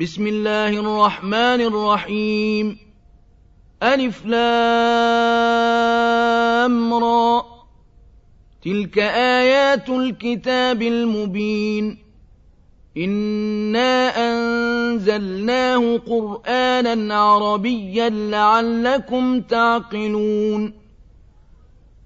بسم الله الرحمن الرحيم. ألف لام را. تلك آيات الكتاب المبين. إنا أنزلناه قرآنا عربيا لعلكم تعقلون.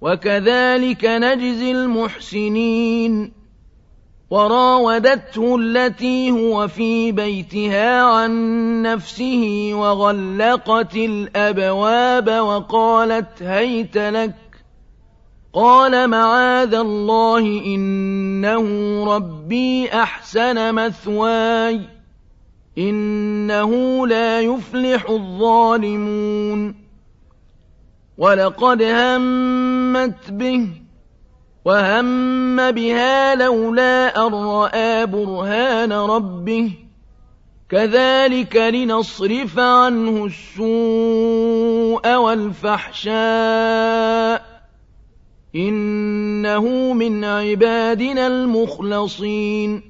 وكذلك نجزي المحسنين. وراودته التي هو في بيتها عن نفسه وغلقت الأبواب وقالت هيت لك. قال معاذ الله إنه ربي أحسن مثواي. إنه لا يفلح الظالمون. ولقد همت به وهم بها لولا أن رأى برهان ربه. كذلك لنصرف عنه السوء والفحشاء. إنه من عبادنا المخلصين.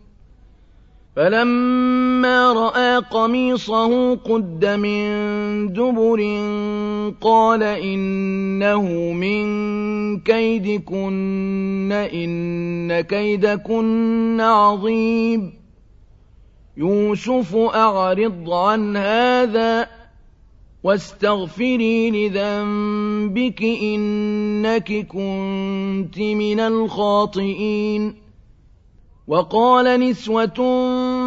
فلما رأى قميصه قد من دبر قال إنه من كيدكن إن كيدكن عظيم. يوسف أعرض عن هذا واستغفري لذنبك إنك كنت من الخاطئين. وقال نسوة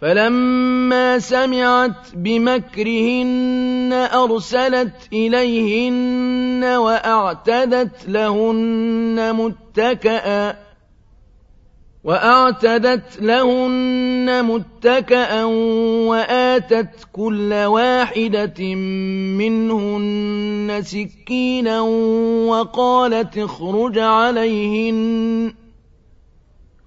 فلما سمعت بمكرهن أرسلت إليهن وأعتدت لهن متكأ وأعتدت لهن متكأ وآتت كل واحدة منهن سكينا وقالت اخرج عليهن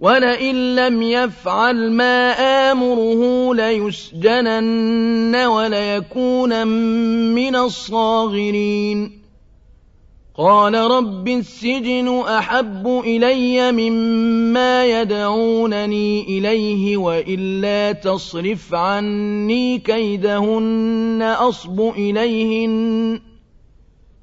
ولئن لم يفعل ما آمره ليسجنن وليكون من الصاغرين قال رب السجن أحب إلي مما يدعونني إليه وإلا تصرف عني كيدهن أصب إليهن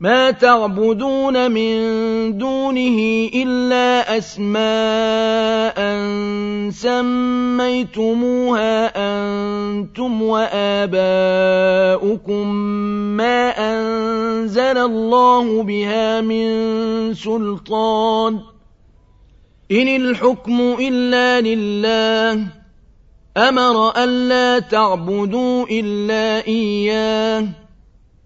ما تعبدون من دونه إلا أسماء سميتموها أنتم وآباؤكم ما أنزل الله بها من سلطان إن الحكم إلا لله أمر ألا تعبدوا إلا إياه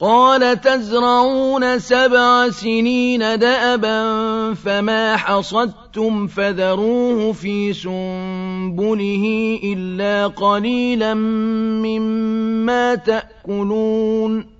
قال تزرعون سبع سنين دأبا فما حصدتم فذروه في سنبله إلا قليلا مما تأكلون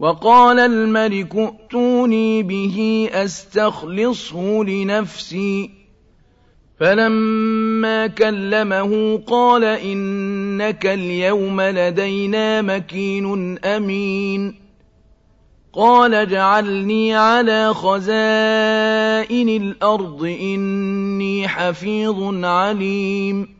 وقال الملك ائتوني به أستخلصه لنفسي. فلما كلمه قال إنك اليوم لدينا مكين أمين. قال اجعلني على خزائن الأرض إني حفيظ عليم.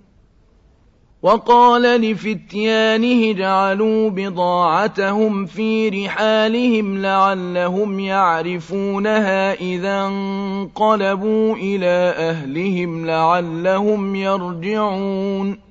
وقال لفتيانه جعلوا بضاعتهم في رحالهم لعلهم يعرفونها إذا انقلبوا إلى أهلهم لعلهم يرجعون.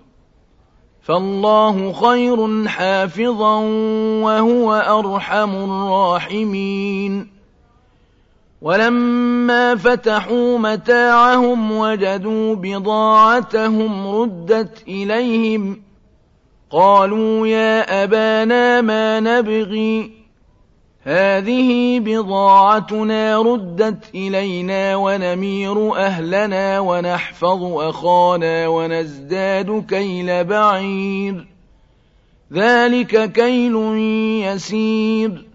فالله خير حافظا وهو أرحم الراحمين. ولما فتحوا متاعهم وجدوا بضاعتهم ردت إليهم قالوا يا أبانا ما نبغي هذه بضاعتنا ردت إلينا ونمير أهلنا ونحفظ أخانا ونزداد كيل بعير. ذلك كيل يسير.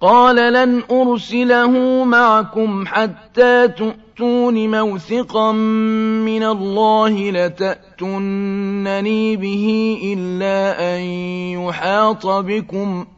قال لن أرسله معكم حتى تؤتون موثقا من الله لتأتنني به إلا أن يحاط بكم ۖ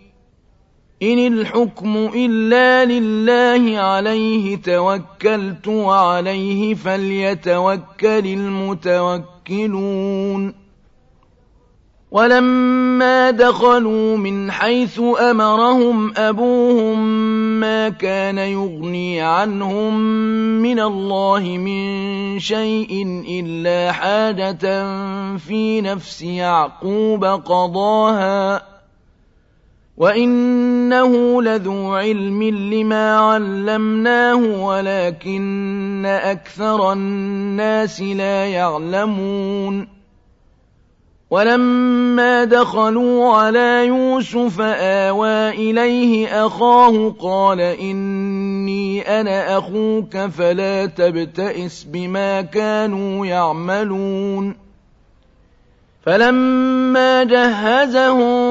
إن الحكم إلا لله عليه توكلت وعليه فليتوكل المتوكلون. ولما دخلوا من حيث أمرهم أبوهم ما كان يغني عنهم من الله من شيء إلا حاجة في نفس يعقوب قضاها. وَإِنَّهُ لَذُو عِلْمٍ لِّمَا عَلَّمْنَاهُ وَلَٰكِنَّ أَكْثَرَ النَّاسِ لَا يَعْلَمُونَ وَلَمَّا دَخَلُوا عَلَىٰ يُوسُفَ آوَىٰ إِلَيْهِ أَخَاهُ قَالَ إِنِّي أَنَا أَخُوكَ فَلَا تَبْتَئِسْ بِمَا كَانُوا يَعْمَلُونَ فَلَمَّا جَهَّزَهُم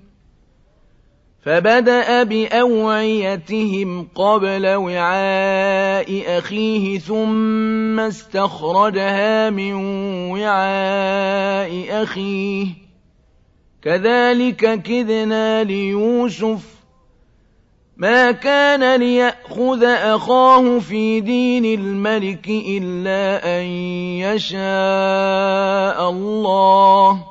فبدأ بأوعيتهم قبل وعاء أخيه ثم استخرجها من وعاء أخيه. كذلك كذنا ليوسف. ما كان ليأخذ أخاه في دين الملك إلا أن يشاء الله.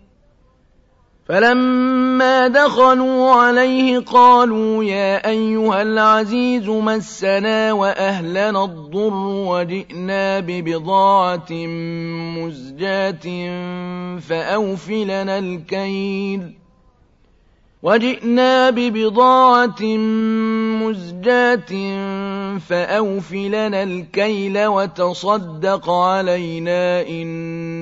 فلما دخلوا عليه قالوا يا أيها العزيز مسنا وأهلنا الضر وجئنا ببضاعة مزجاة فأوفلنا الكيل. وجئنا ببضاعة مزجاة فأوفلنا الكيل وتصدق علينا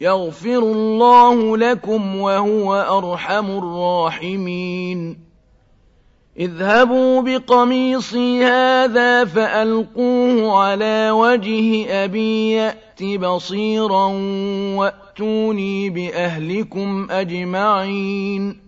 يغفر الله لكم وهو أرحم الراحمين. اذهبوا بقميصي هذا فألقوه على وجه أبي يأت بصيرا وأتوني بأهلكم أجمعين.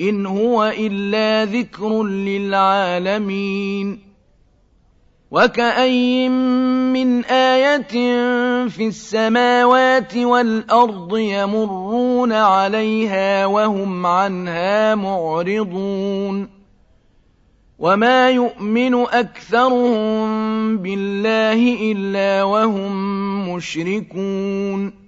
إن هو إلا ذكر للعالمين. وكأي من آية في السماوات والأرض يمرون عليها وهم عنها معرضون. وما يؤمن أكثرهم بالله إلا وهم مشركون.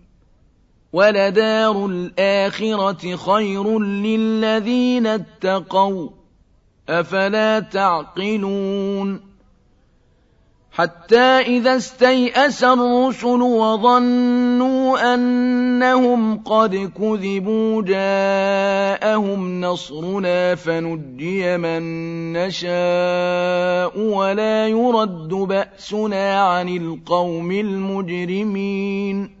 ولدار الآخرة خير للذين اتقوا أفلا تعقلون حتى إذا استيأس الرسل وظنوا أنهم قد كذبوا جاءهم نصرنا فنجي من نشاء ولا يرد بأسنا عن القوم المجرمين